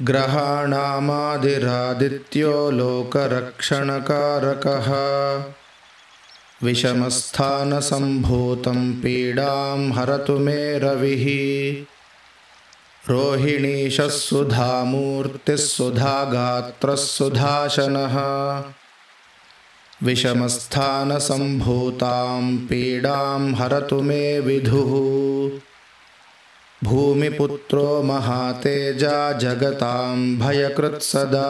ग्रहाणामादिरादित्यो लोकरक्षणकारकः। विषमस्थानसम्भूतं पीडां हरतु मे रविः। रोहिणीशः सुधामूर्तिः सुधागात्रः सुधाशनः विषमस्थानसम्भूतां पीडां हरतु मे विधुः भूमिपुत्रो महातेजा जगतां भयकृत्सदा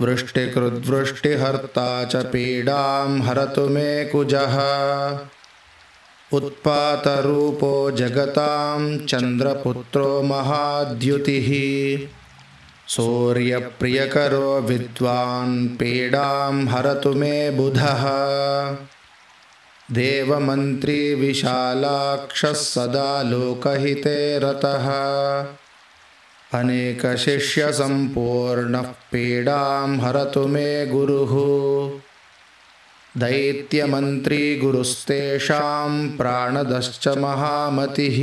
वृष्टिकृद्वृष्टिहर्ता च पीडां हरतु मे कुजः। उत्पातरूपो जगतां चन्द्रपुत्रो महाद्युतिः। सूर्यप्रियकरो विद्वान् पीडां हरतु मे बुधः देवमन्त्री विशालाक्षः सदा लोकहिते रतः। अनेकशिष्यसम्पूर्णः पीडां हरतु मे गुरुः। दैत्यमन्त्री गुरुस्तेषां प्राणदश्च महामतिः।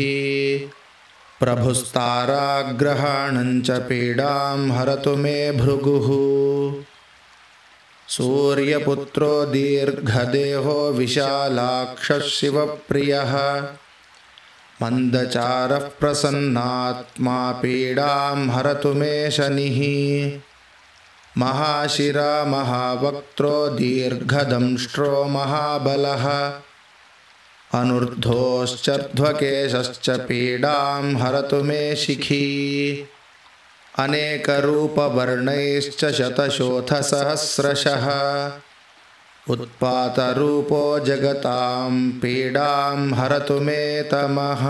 प्रभुस्ताराग्रहाणञ्च पीडां हरतु मे भृगुः सूर्यपुत्रो दीर्घदेहो विशालाक्षः शिवप्रियः मन्दचारः प्रसन्नात्मा पीडां हरतु मे शनिः। महाशिरा महावक्त्रो दीर्घदंष्ट्रो महाबलः। अनुर्ध्वोश्चर्ध्वकेशश्च पीडां हरतु मे शिखी अनेकरूपवर्णैश्च शतशोथसहस्रशः। उत्पातरूपो जगतां पीडां हरतु मे तमः।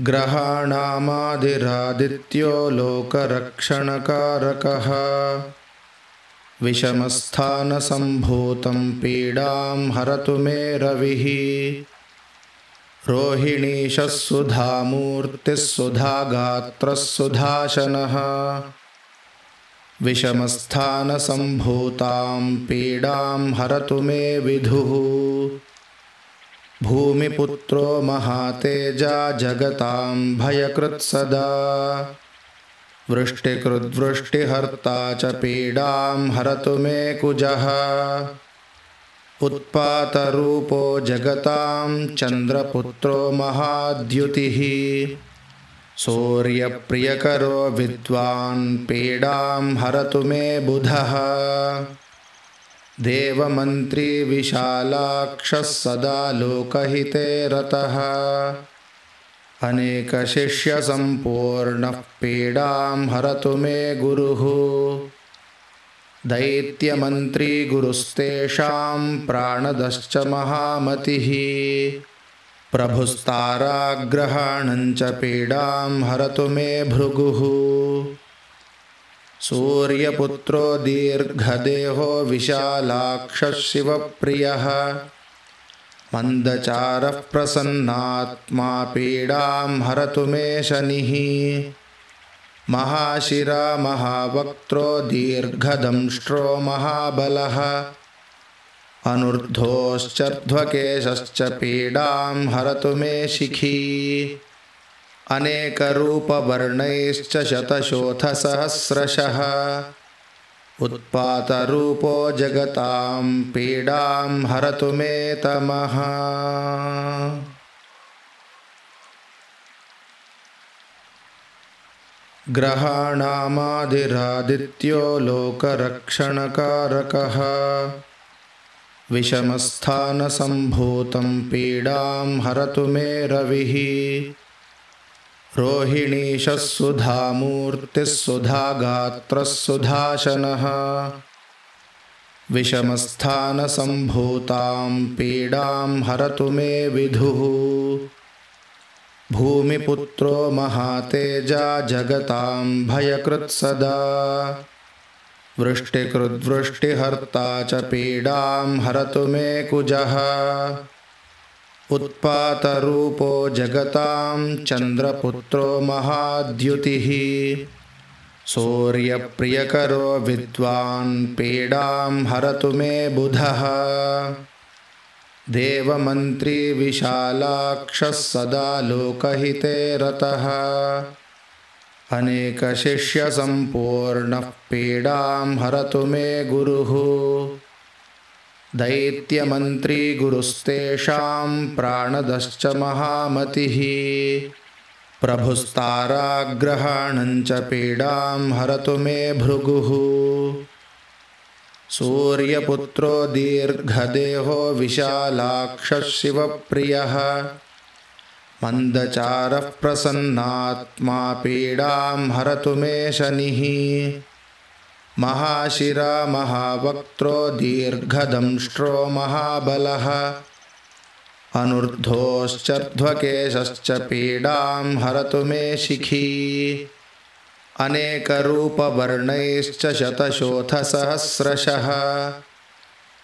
ग्रहाणामादिरादित्यो लोकरक्षणकारकः। विषमस्थानसम्भूतं पीडां हरतु मे रविः रोहिणीशः सुधामूर्तिः सुधागात्रः सुधाशनः। विषमस्थानसम्भूतां पीडां हरतु मे विधुः। भूमिपुत्रो महातेजा जगतां भयकृत्सदा वृष्टिकृद्वृष्टिहर्ता च पीडां हरतु मे कुजः उत्पातरूपो जगतां चन्द्रपुत्रो महाद्युतिः। सूर्यप्रियकरो विद्वान् पीडां हरतु मे बुधः। देवमन्त्री विशालाक्षः सदा लोकहिते रतः। अनेकशिष्यसम्पूर्णः पीडां हरतु मे गुरुः दैत्यमन्त्री गुरुस्तेषां प्राणदश्च महामतिः। प्रभुस्ताराग्रहाणञ्च पीडां हरतु मे भृगुः। सूर्यपुत्रो दीर्घदेहो विशालाक्षः शिवप्रियः मन्दचारः प्रसन्नात्मा पीडां हरतु मे शनिः महाशिरा महावक्त्रो दीर्घदंष्ट्रो महाबलः। अनुर्ध्वोश्चर्ध्वकेशश्च पीडां हरतु मे शिखी। अनेकरूपवर्णैश्च शतशोथसहस्रशः। उत्पातरूपो जगतां पीडां हरतु मे तमः ग्रहाणामादिरादित्यो लोकरक्षणकारकः। विषमस्थानसम्भूतं पीडां हरतु मे रविः। रोहिणीशः सुधामूर्तिः सुधागात्रः सुधाशनः विषमस्थानसम्भूतां पीडां हरतु मे विधुः भूमिपुत्रो महातेजा जगतां भयकृत्सदा वृष्टिकृद्वृष्टिहर्ता च पीडां हरतु मे कुजः। उत्पातरूपो जगतां चन्द्रपुत्रो महाद्युतिः। सूर्यप्रियकरो विद्वान् पीडां हरतु मे बुधः देवमन्त्री विशालाक्षः सदा लोकहिते रतः। अनेकशिष्यसम्पूर्णः पीडां हरतु मे गुरुः। दैत्यमन्त्री गुरुस्तेषां प्राणदश्च महामतिः। प्रभुस्ताराग्रहाणञ्च पीडां हरतु मे भृगुः सूर्यपुत्रो दीर्घदेहो विशालाक्षः शिवप्रियः मन्दचारः प्रसन्नात्मा पीडां हरतु मे शनिः। महाशिरा महावक्त्रो दीर्घदंष्ट्रो महाबलः। अनुर्ध्वोश्चर्ध्वकेशश्च पीडां हरतु मे शिखी अनेकरूपवर्णैश्च शतशोथसहस्रशः।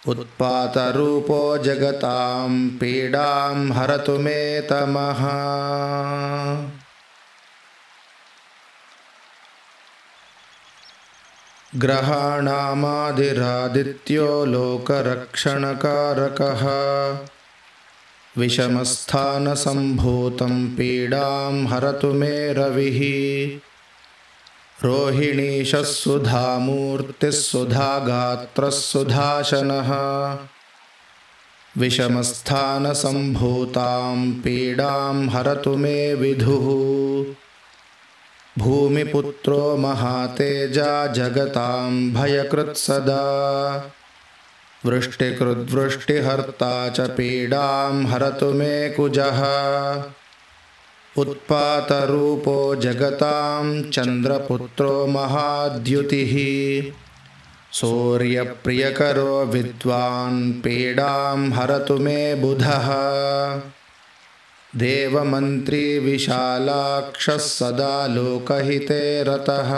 उत्पातरूपो जगतां पीडां हरतु मे तमः। ग्रहाणामादिरादित्यो लोकरक्षणकारकः। विषमस्थानसम्भूतं पीडां हरतु मे रविः रोहिणीशः सुधामूर्तिः सुधागात्रः सुधाशनः। विषमस्थानसम्भूतां पीडां हरतु मे विधुः। भूमिपुत्रो महातेजा जगतां भयकृत्सदा वृष्टिकृद्वृष्टिहर्ता च पीडां हरतु मे कुजः उत्पातरूपो जगतां चन्द्रपुत्रो महाद्युतिः। सूर्यप्रियकरो विद्वान् पीडां हरतु मे बुधः। देवमन्त्री विशालाक्षः सदा लोकहिते रतः।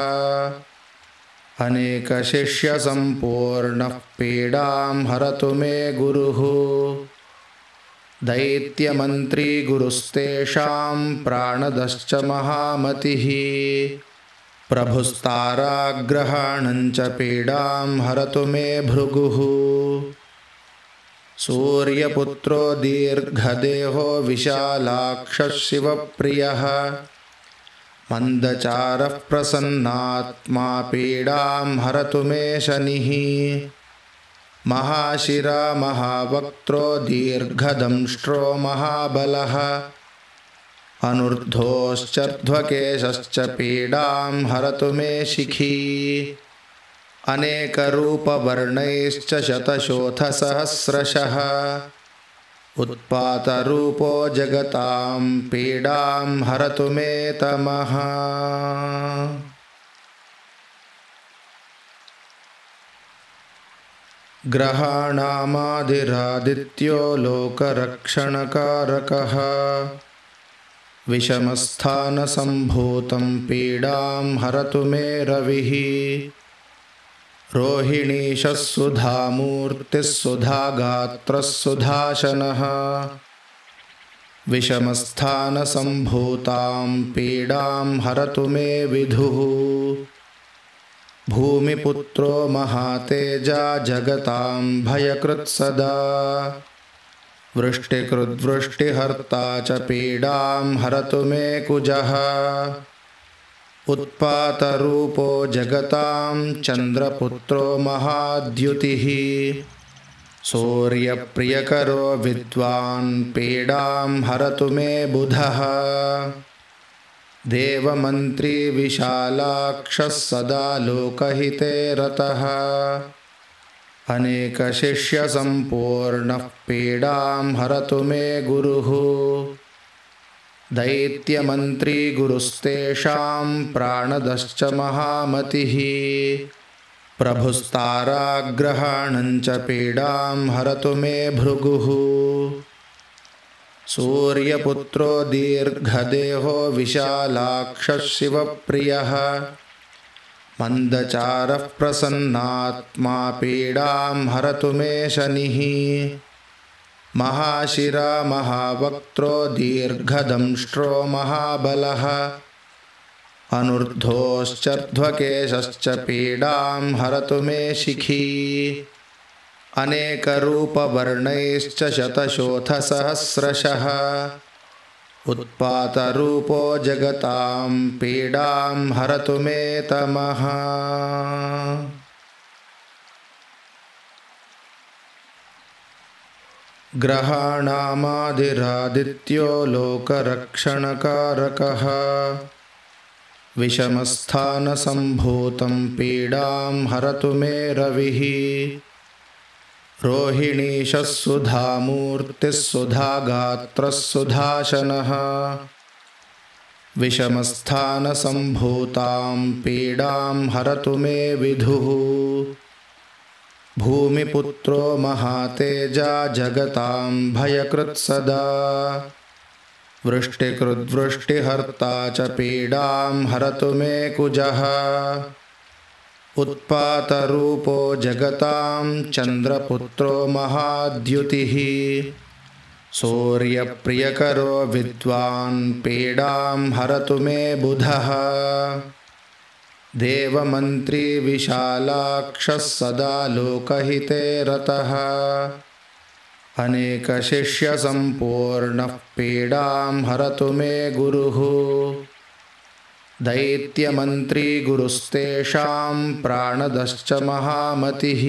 अनेकशिष्यसम्पूर्णः पीडां हरतु मे गुरुः दैत्यमन्त्री गुरुस्तेषां प्राणदश्च महामतिः। प्रभुस्ताराग्रहाणञ्च पीडां हरतु मे भृगुः। सूर्यपुत्रो दीर्घदेहो विशालाक्षः शिवप्रियः मन्दचारः प्रसन्नात्मा पीडां हरतु मे शनिः महाशिरा महावक्त्रो दीर्घदंष्ट्रो महाबलः। अनुर्ध्वोश्चर्ध्वकेशश्च पीडां हरतु मे शिखी। अनेकरूपवर्णैश्च शतशोथसहस्रशः। उत्पातरूपो जगतां पीडां हरतु मे तमः ग्रहाणामादिरादित्यो लोकरक्षणकारकः। विषमस्थानसम्भूतं पीडां हरतु मे रविः। रोहिणीशः सुधामूर्तिः सुधागात्रः सुधाशनः विषमस्थानसम्भूतां पीडां हरतु मे विधुः भूमिपुत्रो महातेजा जगतां भयकृत्सदा वृष्टिकृद्वृष्टिहर्ता च पीडां हरतु मे कुजः। उत्पातरूपो जगतां चन्द्रपुत्रो महाद्युतिः। सूर्यप्रियकरो विद्वान् पीडां हरतु मे बुधः देवमन्त्री विशालाक्षः सदा लोकहिते रतः। अनेकशिष्यसम्पूर्णः पीडां हरतु मे गुरुः। दैत्यमन्त्री गुरुस्तेषां प्राणदश्च महामतिः। प्रभुस्ताराग्रहाणञ्च पीडां हरतु मे भृगुः सूर्यपुत्रो दीर्घदेहो विशालाक्षः शिवप्रियः मन्दचारः प्रसन्नात्मा पीडां हरतु मे शनिः। महाशिरा महावक्त्रो दीर्घदंष्ट्रो महाबलः। अनुर्ध्वोश्चर्ध्वकेशश्च पीडां हरतु मे शिखी अनेकरूपवर्णैश्च शतशोथसहस्रशः। उत्पातरूपो जगतां पीडां हरतु मे तमः। ग्रहाणामादिरादित्यो लोकरक्षणकारकः। विषमस्थानसम्भूतं पीडां हरतु मे रविः रोहिणीशः सुधामूर्तिः सुधागात्रः सुधाशनः। विषमस्थानसम्भूतां पीडां हरतु मे विधुः। भूमिपुत्रो महातेजा जगतां भयकृत्सदा वृष्टिकृद्वृष्टिहर्ता च पीडां हरतु मे कुजः उत्पातरूपो जगतां चन्द्रपुत्रो महाद्युतिः। सूर्यप्रियकरो विद्वान् पीडां हरतु मे बुधः। देवमन्त्री विशालाक्षः सदा लोकहिते रतः। अनेकशिष्यसम्पूर्णः पीडां हरतु मे गुरुः दैत्यमन्त्री गुरुस्तेषां प्राणदश्च महामतिः।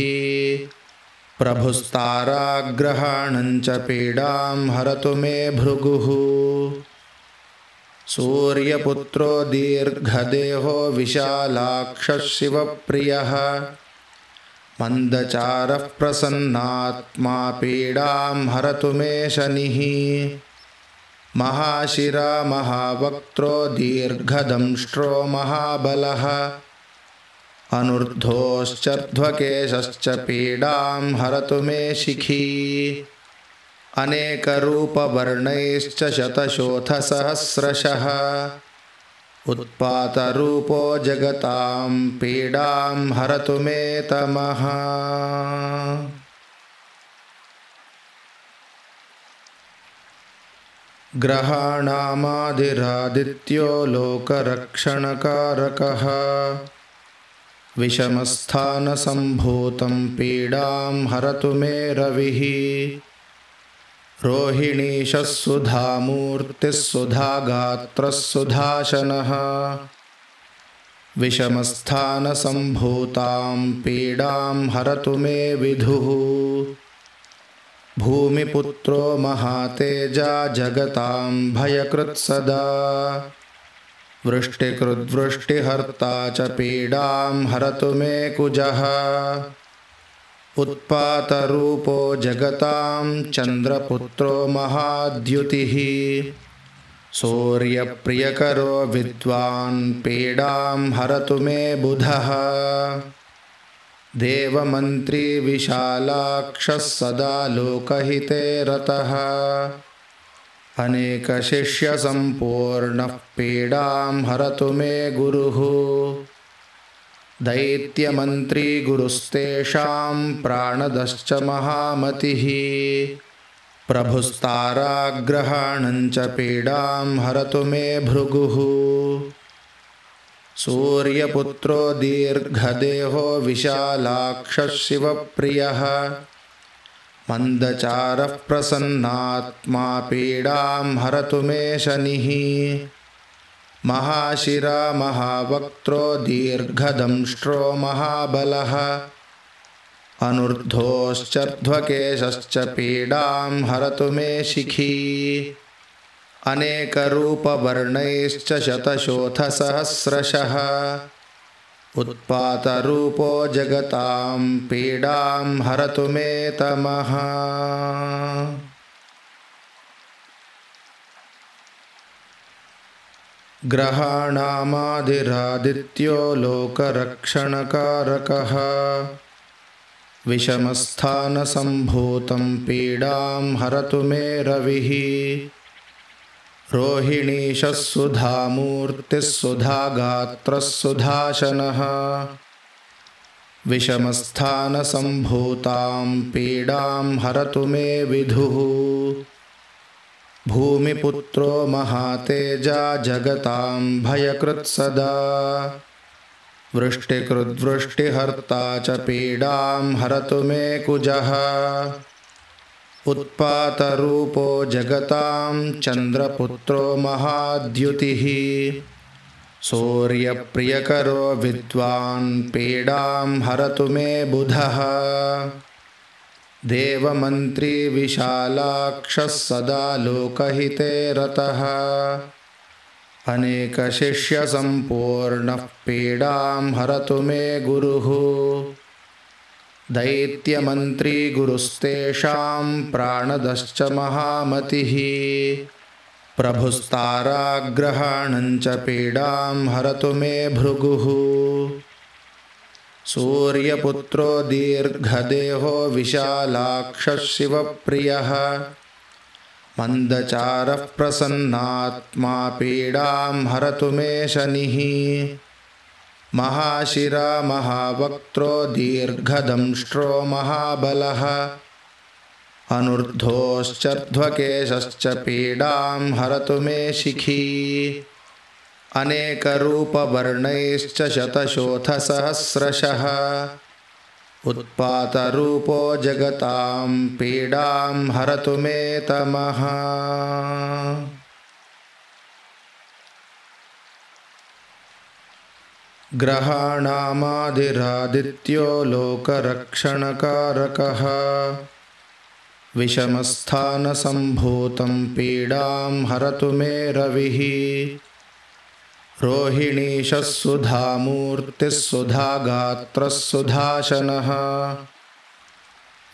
प्रभुस्ताराग्रहाणञ्च पीडां हरतु मे भृगुः। सूर्यपुत्रो दीर्घदेहो विशालाक्षः शिवप्रियः मन्दचारः प्रसन्नात्मा पीडां हरतु मे शनिः महाशिरा महावक्त्रो दीर्घदंष्ट्रो महाबलः। अनुर्ध्वोश्चर्ध्वकेशश्च पीडां हरतु मे शिखी। अनेकरूपवर्णैश्च शतशोथसहस्रशः। उत्पातरूपो जगतां पीडां हरतु मे तमः ग्रहाणामादिरादित्यो लोकरक्षणकारकः। विषमस्थानसम्भूतं पीडां हरतु मे रविः। रोहिणीशः सुधामूर्तिः सुधागात्रः सुधाशनः विषमस्थानसम्भूतां पीडां हरतु मे विधुः भूमिपुत्रो महातेजा जगतां भयकृत्सदा वृष्टिकृद्वृष्टिहर्ता च पीडां हरतु मे कुजः। उत्पातरूपो जगतां चन्द्रपुत्रो महाद्युतिः। सूर्यप्रियकरो विद्वान् पीडां हरतु मे बुधः देवमन्त्री विशालाक्षः सदा लोकहिते रतः। अनेकशिष्यसम्पूर्णः पीडां हरतु मे गुरुः। दैत्यमन्त्री गुरुस्तेषां प्राणदश्च महामतिः। प्रभुस्ताराग्रहाणञ्च पीडां हरतु मे भृगुः सूर्यपुत्रो दीर्घदेहो विशालाक्षः शिवप्रियः मन्दचारः प्रसन्नात्मा पीडां हरतु मे शनिः। महाशिरा महावक्त्रो दीर्घदंष्ट्रो महाबलः। अनुर्ध्वोश्चर्ध्वकेशश्च पीडां हरतु मे शिखी अनेकरूपवर्णैश्च शतशोथसहस्रशः। उत्पातरूपो जगतां पीडां हरतु मे तमः। ग्रहाणामादिरादित्यो लोकरक्षणकारकः। विषमस्थानसम्भूतं पीडां हरतु मे रविः रोहिणीशः सुधामूर्तिः सुधागात्रः सुधाशनः विषमस्थानसम्भूतां पीडां हरतु मे विधुः। भूमिपुत्रो महातेजा जगतां भयकृत्सदा वृष्टिकृद्वृष्टिहर्ता च पीडां हरतु मे कुजः उत्पातरूपो जगतां चन्द्रपुत्रो महाद्युतिः। सूर्यप्रियकरो विद्वान् पीडां हरतु मे बुधः। देवमन्त्री विशालाक्षः सदा लोकहिते रतः। अनेकशिष्यसम्पूर्णः पीडां हरतु मे गुरुः दैत्यमन्त्री गुरुस्तेषां प्राणदश्च महामतिः। प्रभुस्ताराग्रहाणञ्च पीडां हरतु मे भृगुः। सूर्यपुत्रो दीर्घदेहो विशालाक्षः शिवप्रियः मन्दचारः प्रसन्नात्मा पीडां हरतु मे शनिः महाशिरा महावक्त्रो दीर्घदंष्ट्रो महाबलः। अनुर्ध्वोश्चर्ध्वकेशश्च पीडां हरतु मे शिखी। अनेकरूपवर्णैश्च शतशोथसहस्रशः। उत्पातरूपो जगतां पीडां हरतु मे तमः ग्रहाणामादिरादित्यो लोकरक्षणकारकः। विषमस्थानसम्भूतं पीडां हरतु मे रविः। रोहिणीशः सुधामूर्तिः सुधागात्रः सुधाशनः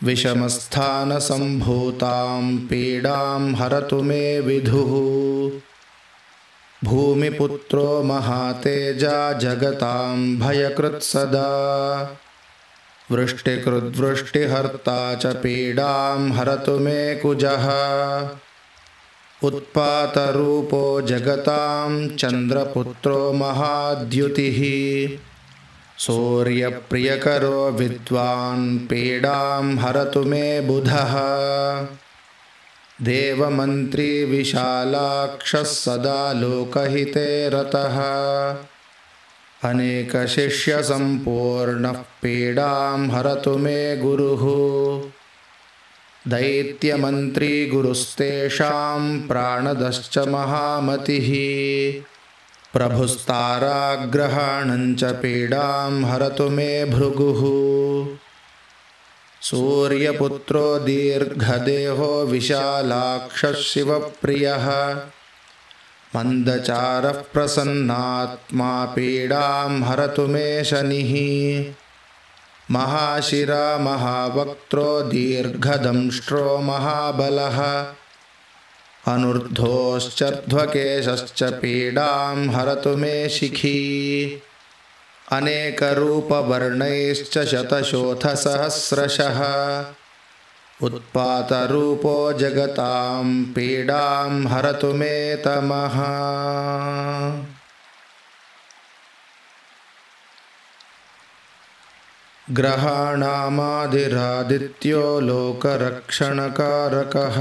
विषमस्थानसम्भूतां पीडां हरतु मे विधुः भूमिपुत्रो महातेजा जगतां भयकृत्सदा वृष्टिकृद्वृष्टिहर्ता च पीडां हरतु मे कुजः। उत्पातरूपो जगतां चन्द्रपुत्रो महाद्युतिः। सूर्यप्रियकरो विद्वान् पीडां हरतु मे बुधः देवमन्त्री विशालाक्षः सदा लोकहिते रतः। अनेकशिष्यसम्पूर्णः पीडां हरतु मे गुरुः। दैत्यमन्त्री गुरुस्तेषां प्राणदश्च महामतिः। प्रभुस्ताराग्रहाणञ्च पीडां हरतु मे भृगुः सूर्यपुत्रो दीर्घदेहो विशालाक्षः शिवप्रियः मन्दचारः प्रसन्नात्मा पीडां हरतु मे शनिः। महाशिरा महावक्त्रो दीर्घदंष्ट्रो महाबलः। अनुर्ध्वोश्चर्ध्वकेशश्च पीडां हरतु मे शिखी अनेकरूपवर्णैश्च शतशोथसहस्रशः। उत्पातरूपो जगतां पीडां हरतु मे तमः। ग्रहाणामादिरादित्यो लोकरक्षणकारकः।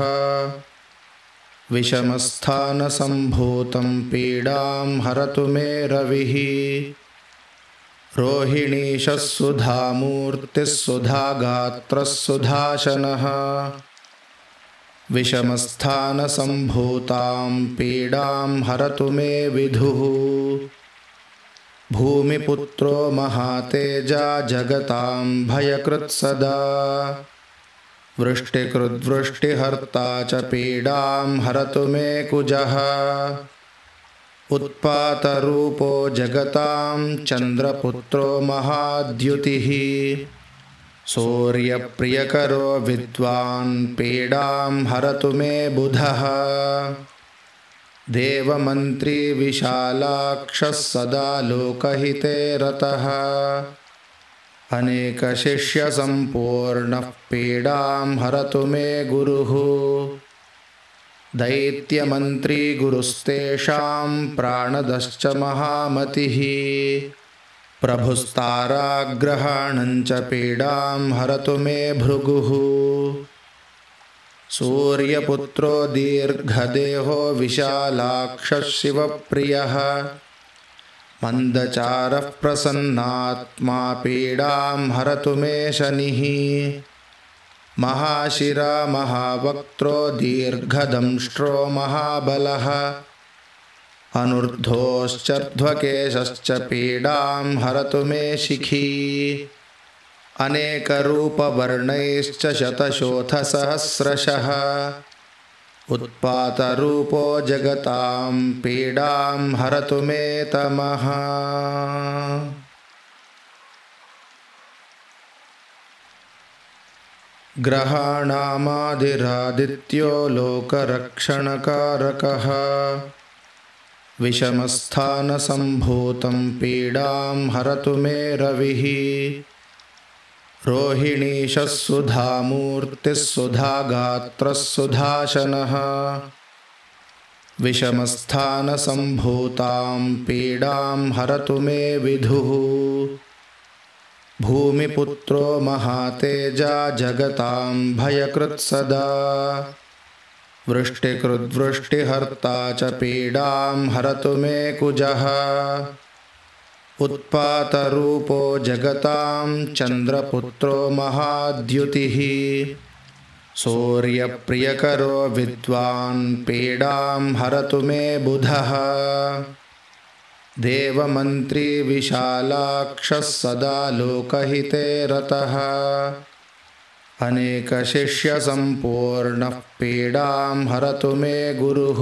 विषमस्थानसम्भूतं पीडां हरतु मे रविः रोहिणीशः सुधामूर्तिः सुधागात्रः सुधाशनः विषमस्थानसम्भूतां पीडां हरतु मे विधुः। भूमिपुत्रो महातेजा जगतां भयकृत्सदा वृष्टिकृद्वृष्टिहर्ता च पीडां हरतु मे कुजः उत्पातरूपो जगतां चन्द्रपुत्रो महाद्युतिः। सूर्यप्रियकरो विद्वान् पीडां हरतु मे बुधः। देवमन्त्री विशालाक्षः सदा लोकहिते रतः। अनेकशिष्यसम्पूर्णः पीडां हरतु मे गुरुः दैत्यमन्त्री गुरुस्तेषां प्राणदश्च महामतिः। प्रभुस्ताराग्रहाणञ्च पीडां हरतु मे भृगुः। सूर्यपुत्रो दीर्घदेहो विशालाक्षः शिवप्रियः मन्दचारः प्रसन्नात्मा पीडां हरतु मे शनिः महाशिरा महावक्त्रो दीर्घदंष्ट्रो महाबलः। अनुर्ध्वोश्चर्ध्वकेशश्च पीडां हरतु मे शिखी। अनेकरूपवर्णैश्च शतशोथसहस्रशः। उत्पातरूपो जगतां पीडां हरतु मे तमः ग्रहाणामादिरादित्यो लोकरक्षणकारकः। विषमस्थानसम्भूतं पीडां हरतु मे रविः। रोहिणीशः सुधामूर्तिः सुधागात्रः सुधाशनः विषमस्थानसम्भूतां पीडां हरतु मे विधुः भूमिपुत्रो महातेजा जगतां भयकृत्सदा वृष्टिकृद्वृष्टिहर्ता च पीडां हरतु मे कुजः। उत्पातरूपो जगतां चन्द्रपुत्रो महाद्युतिः। सूर्यप्रियकरो विद्वान् पीडां हरतु मे बुधः देवमन्त्री विशालाक्षः सदा लोकहिते रतः। अनेकशिष्यसम्पूर्णः पीडां हरतु मे गुरुः।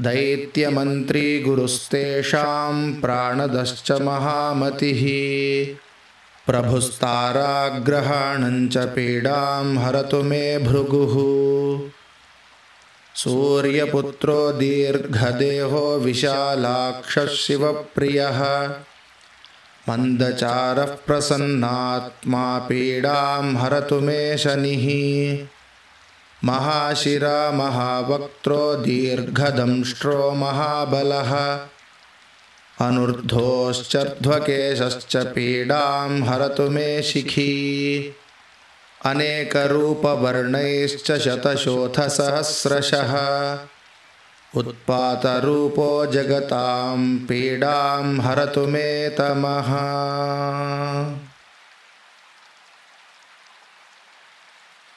दैत्यमन्त्री गुरुस्तेषां प्राणदश्च महामतिः। प्रभुस्ताराग्रहाणञ्च पीडां हरतु मे भृगुः सूर्यपुत्रो दीर्घदेहो विशालाक्षः शिवप्रियः मन्दचारः प्रसन्नात्मा पीडां हरतु मे शनिः। महाशिरा महावक्त्रो दीर्घदंष्ट्रो महाबलः। अनुर्ध्वोश्चर्ध्वकेशश्च पीडां हरतु मे शिखी अनेकरूपवर्णैश्च शतशोथसहस्रशः। उत्पातरूपो जगतां पीडां हरतु मे तमः